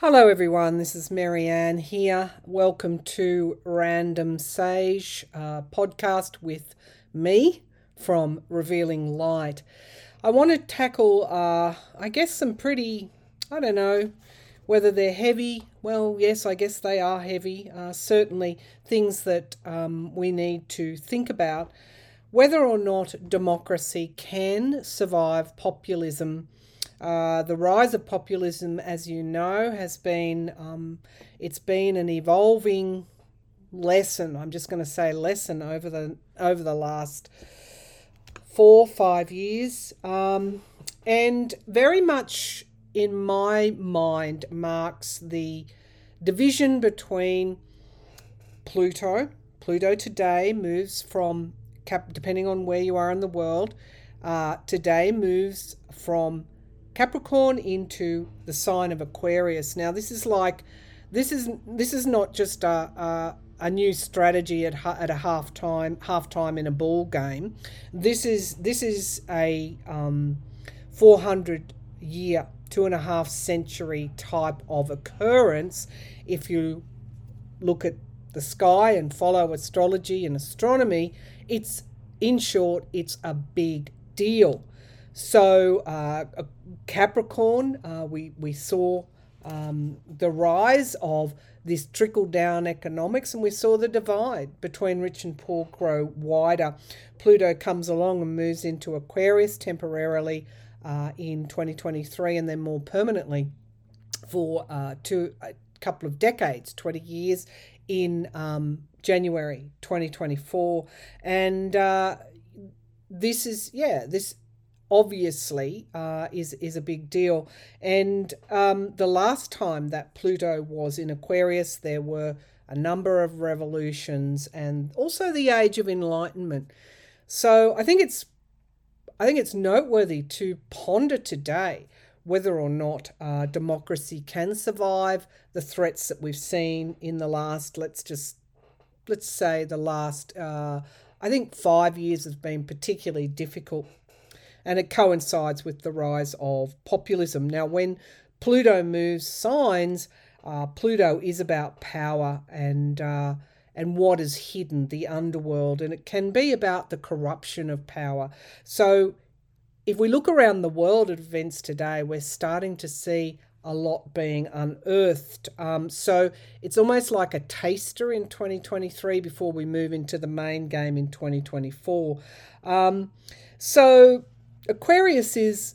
Hello, everyone. This is Marianne here. Welcome to Random Sage uh, podcast with me from Revealing Light. I want to tackle, uh, I guess, some pretty, I don't know, whether they're heavy. Well, yes, I guess they are heavy. Uh, certainly things that um, we need to think about. Whether or not democracy can survive populism uh, the rise of populism, as you know, has been um, it's been an evolving lesson. I'm just going to say lesson over the over the last four five years, um, and very much in my mind marks the division between Pluto. Pluto today moves from depending on where you are in the world. Uh, today moves from Capricorn into the sign of Aquarius. Now, this is like, this is this is not just a, a, a new strategy at at a half time half time in a ball game. This is this is a um, 400 year, two and a half century type of occurrence. If you look at the sky and follow astrology and astronomy, it's in short, it's a big deal. So, uh, Capricorn, uh, we, we saw um, the rise of this trickle down economics, and we saw the divide between rich and poor grow wider. Pluto comes along and moves into Aquarius temporarily uh, in 2023 and then more permanently for uh, two, a couple of decades, 20 years in um, January 2024. And uh, this is, yeah, this obviously uh, is is a big deal. And um, the last time that Pluto was in Aquarius, there were a number of revolutions and also the Age of Enlightenment. So I think it's I think it's noteworthy to ponder today whether or not uh, democracy can survive the threats that we've seen in the last let's just let's say the last uh, I think five years has been particularly difficult and it coincides with the rise of populism. Now, when Pluto moves signs, uh, Pluto is about power and uh, and what is hidden, the underworld, and it can be about the corruption of power. So, if we look around the world at events today, we're starting to see a lot being unearthed. Um, so it's almost like a taster in 2023 before we move into the main game in 2024. Um, so Aquarius is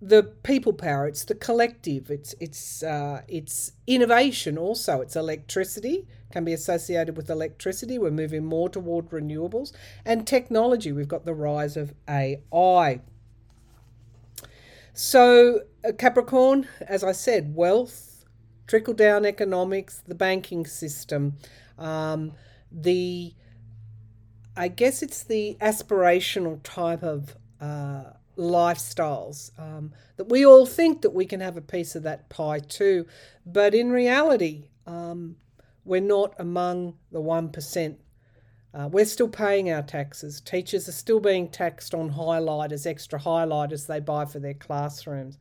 the people power. It's the collective. It's it's uh, it's innovation. Also, it's electricity can be associated with electricity. We're moving more toward renewables and technology. We've got the rise of AI. So Capricorn, as I said, wealth, trickle down economics, the banking system, um, the I guess it's the aspirational type of uh, lifestyles. Um, that we all think that we can have a piece of that pie too, but in reality, um, we're not among the 1%. Uh, we're still paying our taxes. Teachers are still being taxed on highlighters, extra highlighters they buy for their classrooms.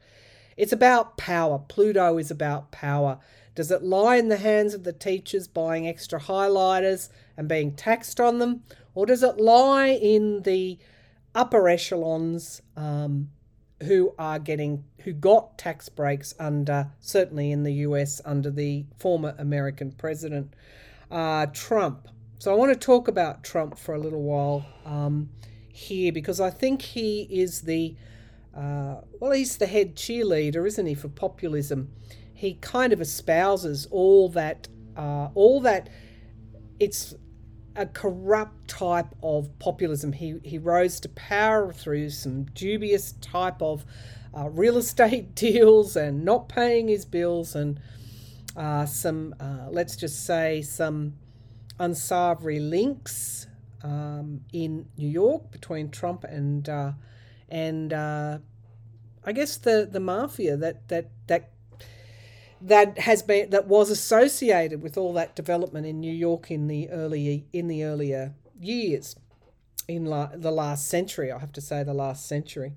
It's about power. Pluto is about power. Does it lie in the hands of the teachers buying extra highlighters and being taxed on them? Or does it lie in the upper echelons um, who are getting who got tax breaks under certainly in the US under the former American president uh, Trump. So I want to talk about Trump for a little while um, here because I think he is the uh, well he's the head cheerleader, isn't he, for populism? He kind of espouses all that uh, all that it's a corrupt type of populism. He, he rose to power through some dubious type of uh, real estate deals and not paying his bills and uh, some, uh, let's just say, some unsavory links um, in New York between Trump and uh, and uh, I guess the the mafia that that that has been that was associated with all that development in New York in the early in the earlier years in la, the last century I have to say the last century.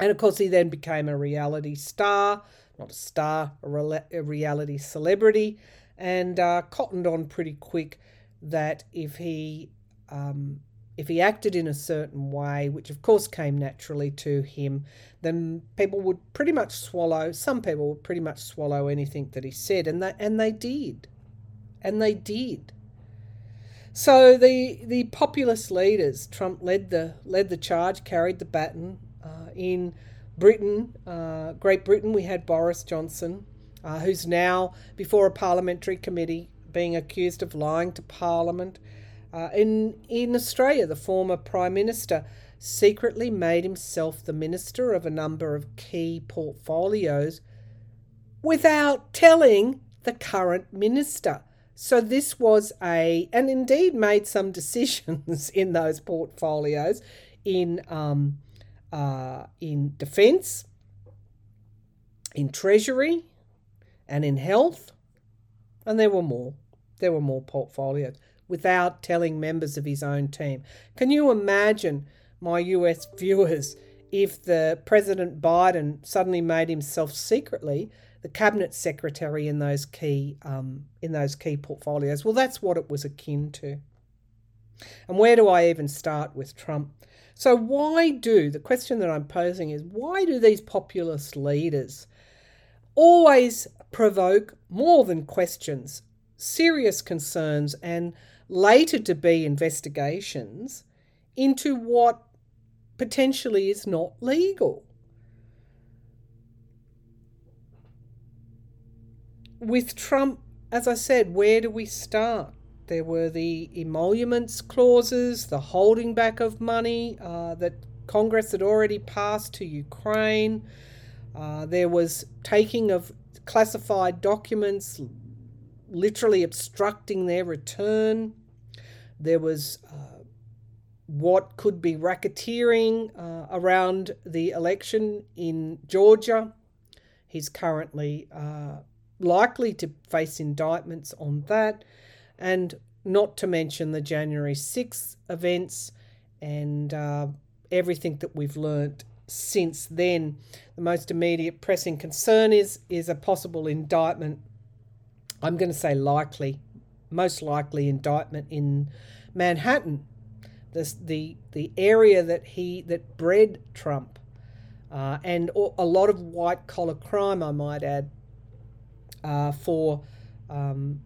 And of course he then became a reality star not a star, a, reality celebrity, and uh, cottoned on pretty quick that if he um, if he acted in a certain way, which of course came naturally to him, then people would pretty much swallow. Some people would pretty much swallow anything that he said, and they and they did, and they did. So the the populist leaders, Trump led the led the charge, carried the baton. Uh, in Britain, uh, Great Britain, we had Boris Johnson, uh, who's now before a parliamentary committee being accused of lying to Parliament. Uh, in, in Australia, the former Prime Minister secretly made himself the minister of a number of key portfolios without telling the current minister. So this was a, and indeed made some decisions in those portfolios in um, uh, in defence, in treasury, and in health, and there were more. There were more portfolios without telling members of his own team. Can you imagine, my US viewers, if the President Biden suddenly made himself secretly the cabinet secretary in those key um, in those key portfolios? Well, that's what it was akin to. And where do I even start with Trump? So why do the question that I'm posing is why do these populist leaders always provoke more than questions, serious concerns, and later to be investigations into what potentially is not legal. With Trump, as I said, where do we start? There were the emoluments clauses, the holding back of money uh, that Congress had already passed to Ukraine. Uh, there was taking of classified documents, literally obstructing their return. There was uh, what could be racketeering uh, around the election in Georgia. He's currently uh, likely to face indictments on that, and not to mention the January 6th events and uh, everything that we've learnt since then. The most immediate pressing concern is is a possible indictment. I'm going to say likely, most likely indictment in Manhattan, the the the area that he that bred Trump, uh, and a lot of white collar crime, I might add, uh, for um,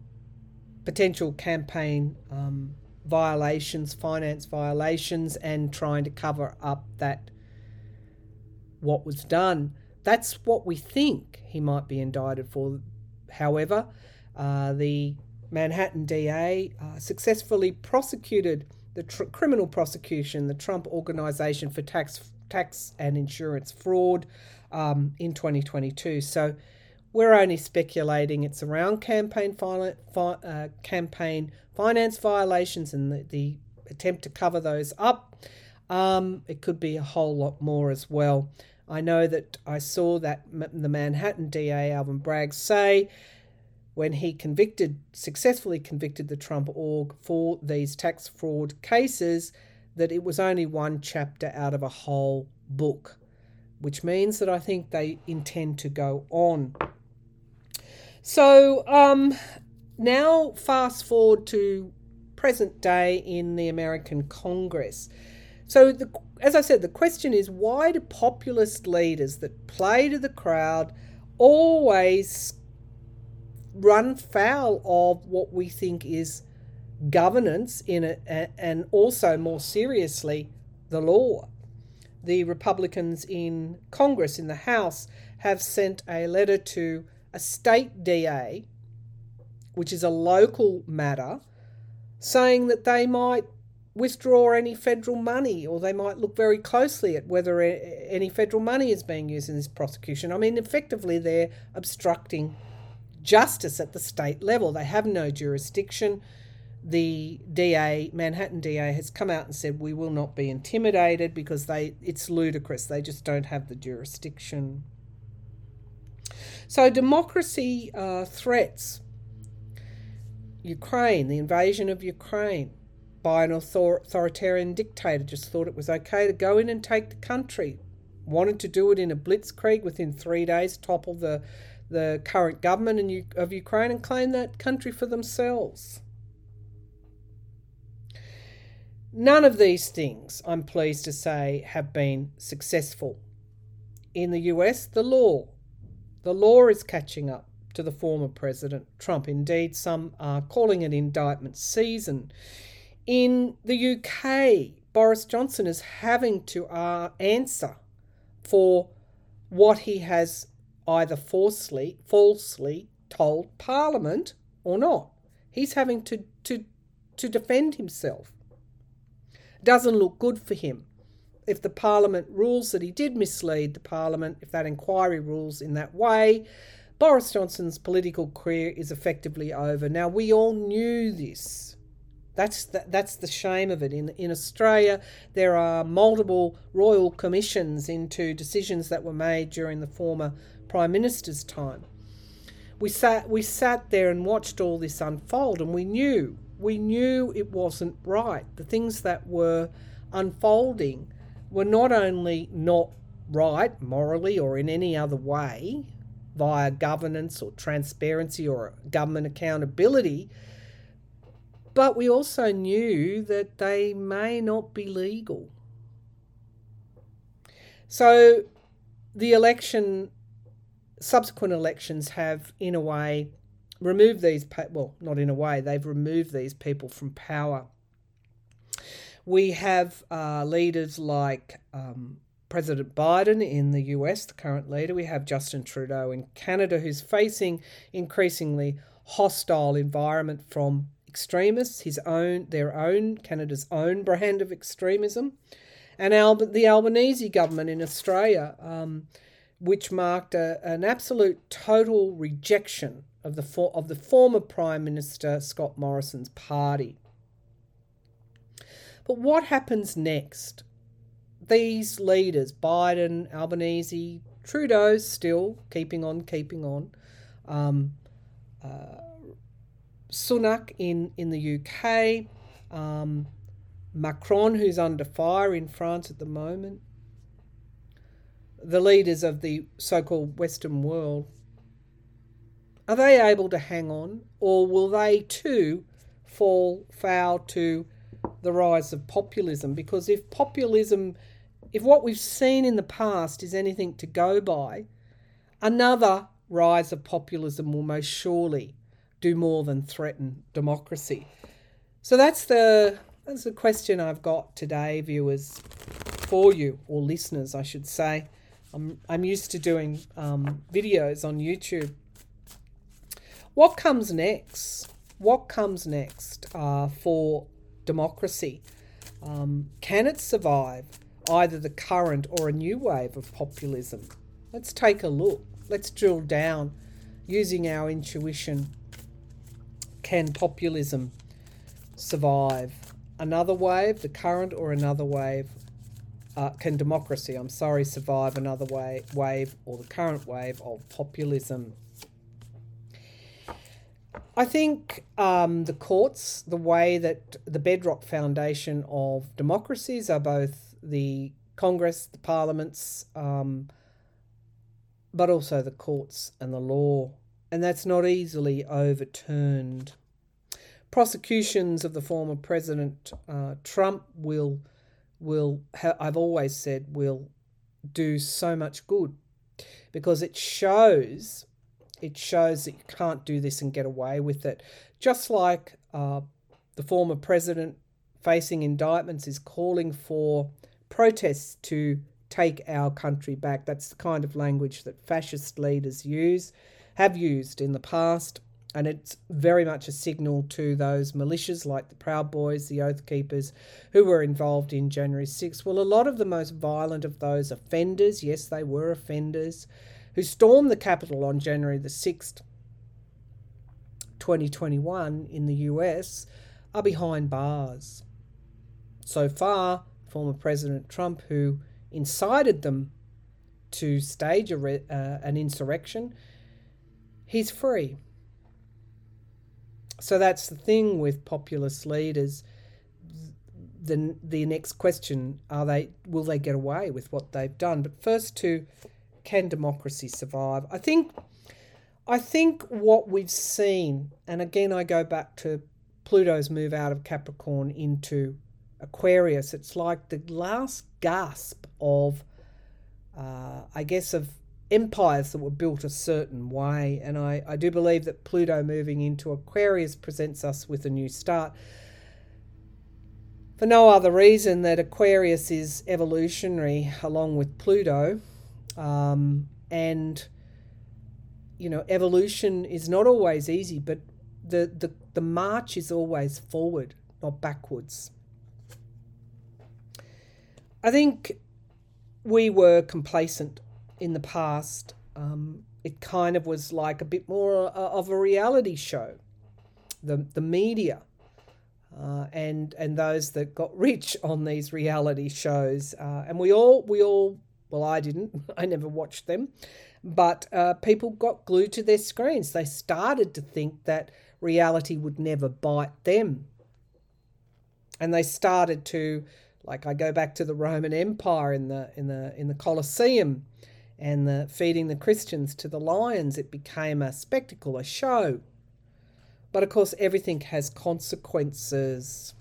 potential campaign um, violations, finance violations, and trying to cover up that what was done. That's what we think he might be indicted for. However, uh, the Manhattan DA uh, successfully prosecuted the tr- criminal prosecution, the Trump Organization for Tax Tax and Insurance Fraud, um, in 2022. So we're only speculating it's around campaign fi- fi- uh, campaign finance violations and the, the, attempt to cover those up. Um, it could be a whole lot more as well. I know that I saw that the Manhattan DA Alvin Bragg say when he convicted, successfully convicted the Trump org for these tax fraud cases, that it was only one chapter out of a whole book, which means that I think they intend to go on. So um, now, fast forward to present day in the American Congress. So, the, as I said, the question is why do populist leaders that play to the crowd always run foul of what we think is governance in it and also more seriously the law. The Republicans in Congress, in the House, have sent a letter to a state DA, which is a local matter, saying that they might withdraw any federal money or they might look very closely at whether any federal money is being used in this prosecution. I mean, effectively, they're obstructing justice at the state level. They have no jurisdiction. The DA, Manhattan DA, has come out and said we will not be intimidated because they it's ludicrous. They just don't have the jurisdiction. So democracy uh, threats Ukraine, the invasion of Ukraine by an author- authoritarian dictator, just thought it was okay to go in and take the country. wanted to do it in a blitzkrieg within three days, topple the the current government in, of Ukraine and claim that country for themselves. None of these things, I'm pleased to say, have been successful. In the US, the law. The law is catching up to the former President Trump. Indeed, some are calling it indictment season. In the UK, Boris Johnson is having to uh, answer for what he has either falsely, falsely told Parliament or not. He's having to, to, to defend himself. Doesn't look good for him. If the Parliament rules that he did mislead the Parliament, if that inquiry rules in that way, Boris Johnson's political career is effectively over. Now, we all knew this. That's the, that's the shame of it. In, in Australia, there are multiple royal commissions into decisions that were made during the former Prime Minister's time. We sat, we sat there and watched all this unfold, and we knew, we knew it wasn't right. The things that were unfolding were not only not right morally or in any other way via governance or transparency or government accountability but we also knew that they may not be legal. So the election, subsequent elections have, in a way, removed these, well, not in a way, they've removed these people from power. We have uh, leaders like um, President Biden in the US, the current leader. We have Justin Trudeau in Canada, who's facing increasingly hostile environment from extremists, his own, their own, Canada's own brand of extremism, and the Albanese government in Australia, um, which marked a, an absolute total rejection of the for, of the former Prime Minister Scott Morrison's party. But what happens next? These leaders, Biden, Albanese, Trudeau, still keeping on, keeping on. Um, uh, Sunak in, in the UK, um, Macron, who's under fire in France at the moment, the leaders of the so called Western world, are they able to hang on, or will they too fall foul to the rise of populism? Because if populism, if what we've seen in the past is anything to go by, another rise of populism will most surely do more than threaten democracy? So that's the that's the question I've got today, viewers, for you or listeners, I should say. I'm I'm used to doing um, videos on YouTube. What comes next? What comes next uh, for democracy? Um, can it survive either the current or a new wave of populism? Let's take a look. Let's drill down using our intuition can populism survive another wave, the current or another wave? Uh, can democracy, I'm sorry, survive another way, wave or the current wave of populism? I think um, the courts, the way that the bedrock foundation of democracies are both the Congress, the parliaments, um, but also the courts and the law and that's not easily overturned. Prosecutions of the former President uh, Trump will will I've always said will do so much good because it shows it shows that you can't do this and get away with it. Just like uh, the former president facing indictments is calling for protests to take our country back. That's the kind of language that fascist leaders use have used in the past, and it's very much a signal to those militias like the Proud Boys, the Oath Keepers, who were involved in January 6. Well, a lot of the most violent of those offenders, yes, they were offenders, who stormed the Capitol on January the 6th, 2021 in the US, are behind bars. So far, former President Trump, who incited them to stage a uh, an insurrection, he's free. So that's the thing with populist leaders. the the next question are they will they get away with what they've done? But first to can democracy survive? I think I think what we've seen, and again I go back to Pluto's move out of Capricorn into Aquarius. It's like the last gasp of, uh, I guess, of empires that were built a certain way. And I, I do believe that Pluto moving into Aquarius presents us with a new start. For no other reason that Aquarius is evolutionary along with Pluto. Um, and, you know, evolution is not always easy, but the, the, the march is always forward, not backwards. I think we were complacent in the past. Um, it kind of was like a bit more uh, of a reality show. The, the media uh, and and those that got rich on these reality shows, uh, and we all we all well I didn't I never watched them, but uh, people got glued to their screens. They started to think that reality would never bite them. And they started to, like I go back to the Roman Empire in the in the in the Colosseum, and the feeding the Christians to the lions. It became a spectacle, a show. But of course, everything has consequences.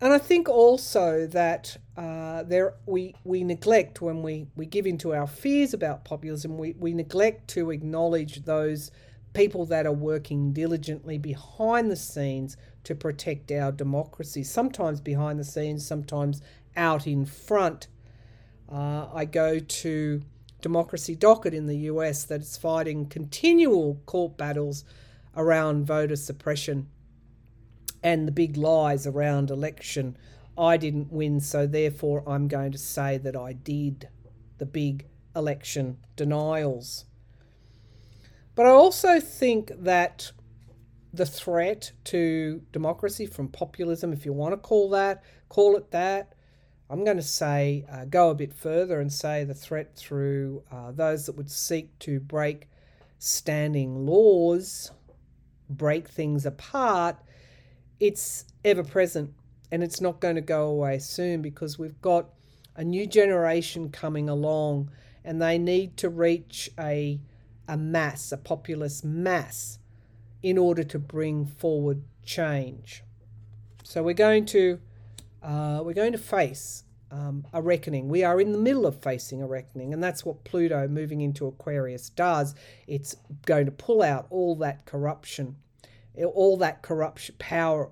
And I think also that uh, there we we neglect when we, we give into our fears about populism, we, we neglect to acknowledge those people that are working diligently behind the scenes to protect our democracy, sometimes behind the scenes, sometimes out in front. Uh, I go to Democracy Docket in the US that is fighting continual court battles around voter suppression and the big lies around election. I didn't win, so therefore I'm going to say that I did. The big election denials. But I also think that the threat to democracy from populism, if you want to call that, call it that. I'm going to say, uh, go a bit further and say the threat through uh, those that would seek to break standing laws, break things apart, it's ever present and it's not going to go away soon because we've got a new generation coming along and they need to reach a a mass, a populist mass, in order to bring forward change. So we're going to uh, we're going to face um, a reckoning. We are in the middle of facing a reckoning, and that's what Pluto moving into Aquarius does. It's going to pull out all that corruption, all that corruption power,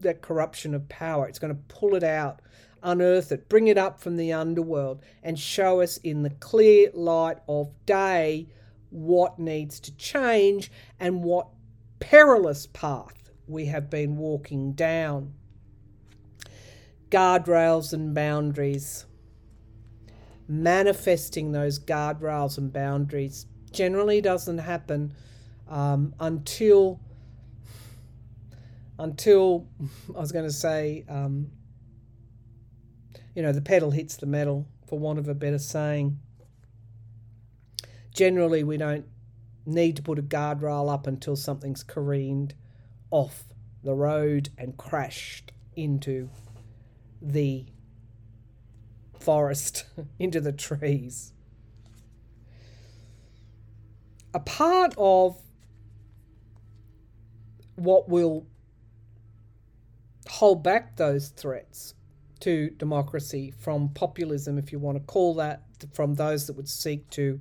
that corruption of power. It's going to pull it out, unearth it, bring it up from the underworld, and show us in the clear light of day what needs to change and what perilous path we have been walking down. Guardrails and boundaries. Manifesting those guardrails and boundaries generally doesn't happen um, until until I was going to say, um, you know, the pedal hits the metal, for want of a better saying generally we don't need to put a guardrail up until something's careened off the road and crashed into the forest, into the trees. A part of what will hold back those threats to democracy from populism, if you want to call that, from those that would seek to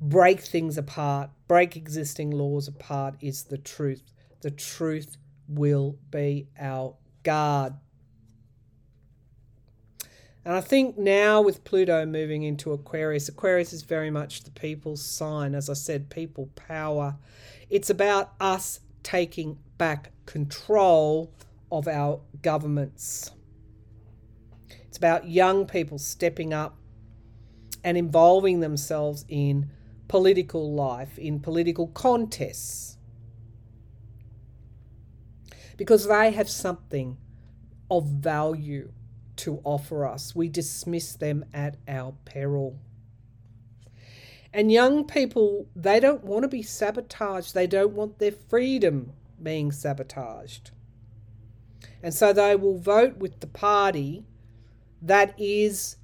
break things apart, break existing laws apart is the truth. The truth will be our guard. And I think now with Pluto moving into Aquarius, Aquarius is very much the people's sign. As I said, people power. It's about us taking back control of our governments. It's about young people stepping up and involving themselves in political life, in political contests, because they have something of value to offer us. We dismiss them at our peril. And young people, they don't want to be sabotaged, they don't want their freedom being sabotaged. And so they will vote with the party that is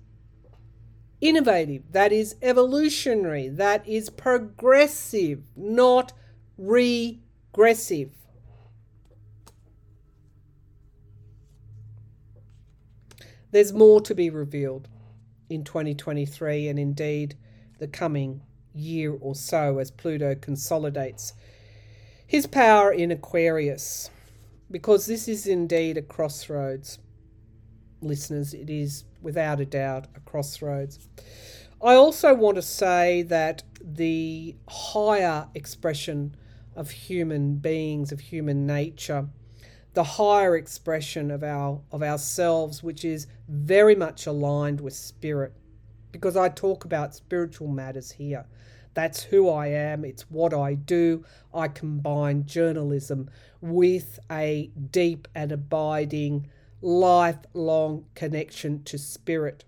innovative, that is evolutionary, that is progressive, not regressive. There's more to be revealed in 2023 and indeed the coming year or so as Pluto consolidates his power in Aquarius, because this is indeed a crossroads. Listeners, it is without a doubt a crossroads. I also want to say that the higher expression of human beings, of human nature, the higher expression of our of ourselves, which is very much aligned with spirit, because I talk about spiritual matters here. That's who I am, it's what I do. I combine journalism with a deep and abiding, lifelong connection to spirit.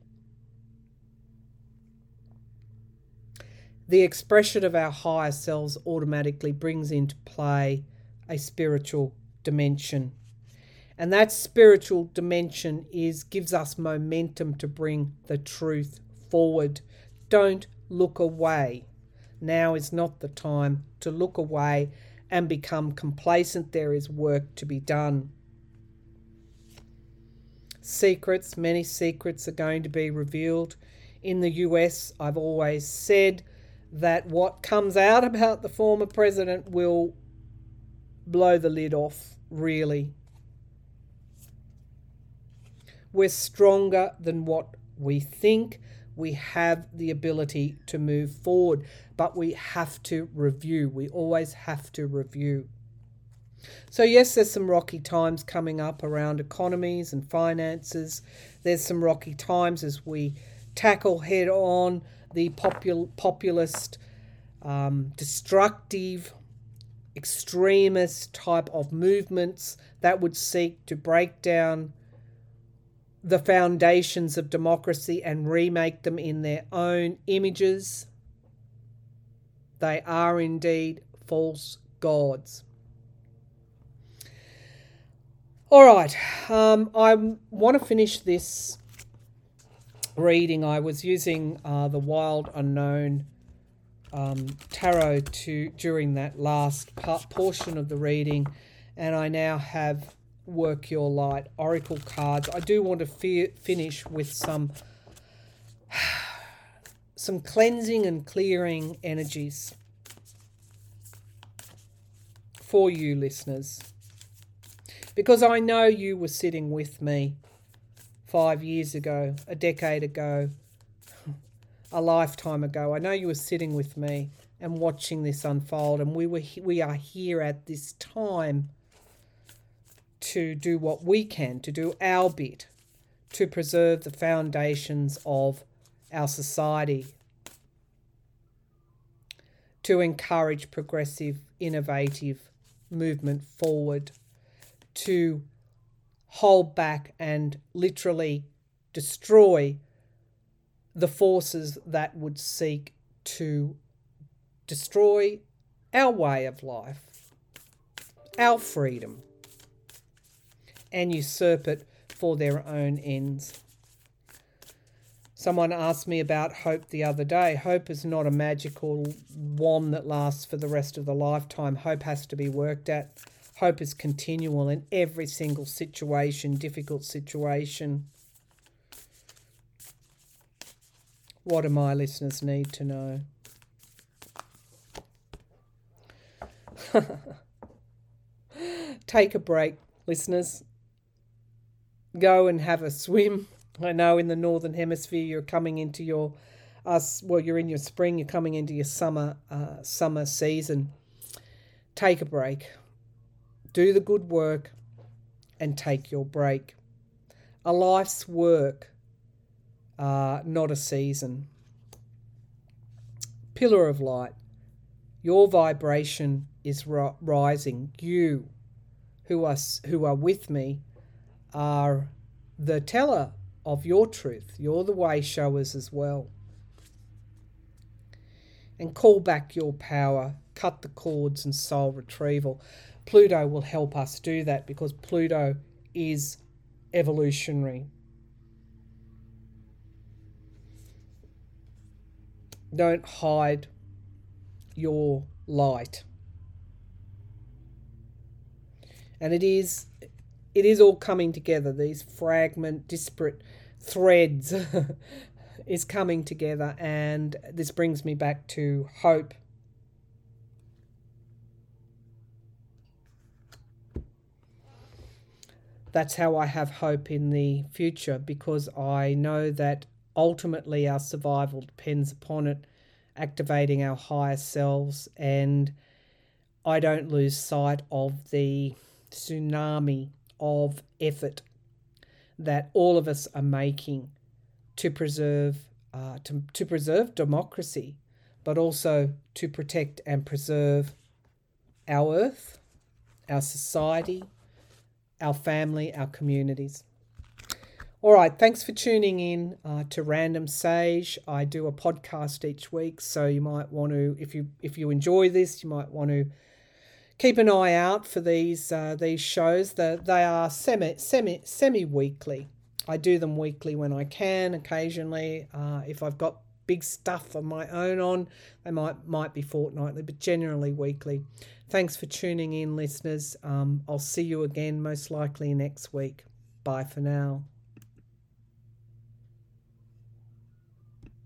The expression of our higher selves automatically brings into play a spiritual dimension. And that spiritual dimension is gives us momentum to bring the truth forward. Don't look away. Now is not the time to look away and become complacent. There is work to be done. Secrets, many secrets are going to be revealed. In the US, I've always said that what comes out about the former president will blow the lid off, really. We're stronger than what we think we have the ability to move forward, but we have to review. We always have to review. So, yes, there's some rocky times coming up around economies and finances. There's some rocky times as we tackle head on the popul- populist, um, destructive, extremist type of movements that would seek to break down the foundations of democracy and remake them in their own images. They are indeed false gods. All right, um, I want to finish this reading. I was using uh, the Wild Unknown um, tarot to during that last part, portion of the reading, and I now have work your light oracle cards. I do want to fi- finish with some some cleansing and clearing energies for you listeners. Because I know you were sitting with me 5 years ago, a decade ago, a lifetime ago. I know you were sitting with me and watching this unfold and we were we are here at this time to do what we can, to do our bit to preserve the foundations of our society, to encourage progressive, innovative movement forward, to hold back and literally destroy the forces that would seek to destroy our way of life, our freedom and usurp it for their own ends. Someone asked me about hope the other day. Hope is not a magical wand that lasts for the rest of the lifetime. Hope has to be worked at. Hope is continual in every single situation, difficult situation. What do my listeners need to know? Take a break, listeners go and have a swim. I know in the northern hemisphere you're coming into your us well you're in your spring you're coming into your summer uh, summer season. Take a break. Do the good work and take your break. A life's work, uh, not a season. Pillar of light. Your vibration is rising. You who are who are with me are the teller of your truth. You're the way showers as well. And call back your power, cut the cords and soul retrieval. Pluto will help us do that because Pluto is evolutionary. Don't hide your light. And it is it is all coming together. These fragment, disparate threads is coming together, and this brings me back to hope. That's how I have hope in the future because I know that ultimately our survival depends upon it activating our higher selves and I don't lose sight of the tsunami of effort that all of us are making to preserve uh, to, to preserve democracy, but also to protect and preserve our earth, our society, our family, our communities. All right, thanks for tuning in uh, to Random Sage. I do a podcast each week, so you might want to, if you if you enjoy this, you might want to keep an eye out for these uh, these shows. The, they are semi semi semi weekly. I do them weekly when I can. Occasionally, uh, if I've got big stuff of my own on, they might might be fortnightly, but generally weekly. Thanks for tuning in, listeners. Um, I'll see you again most likely next week. Bye for now.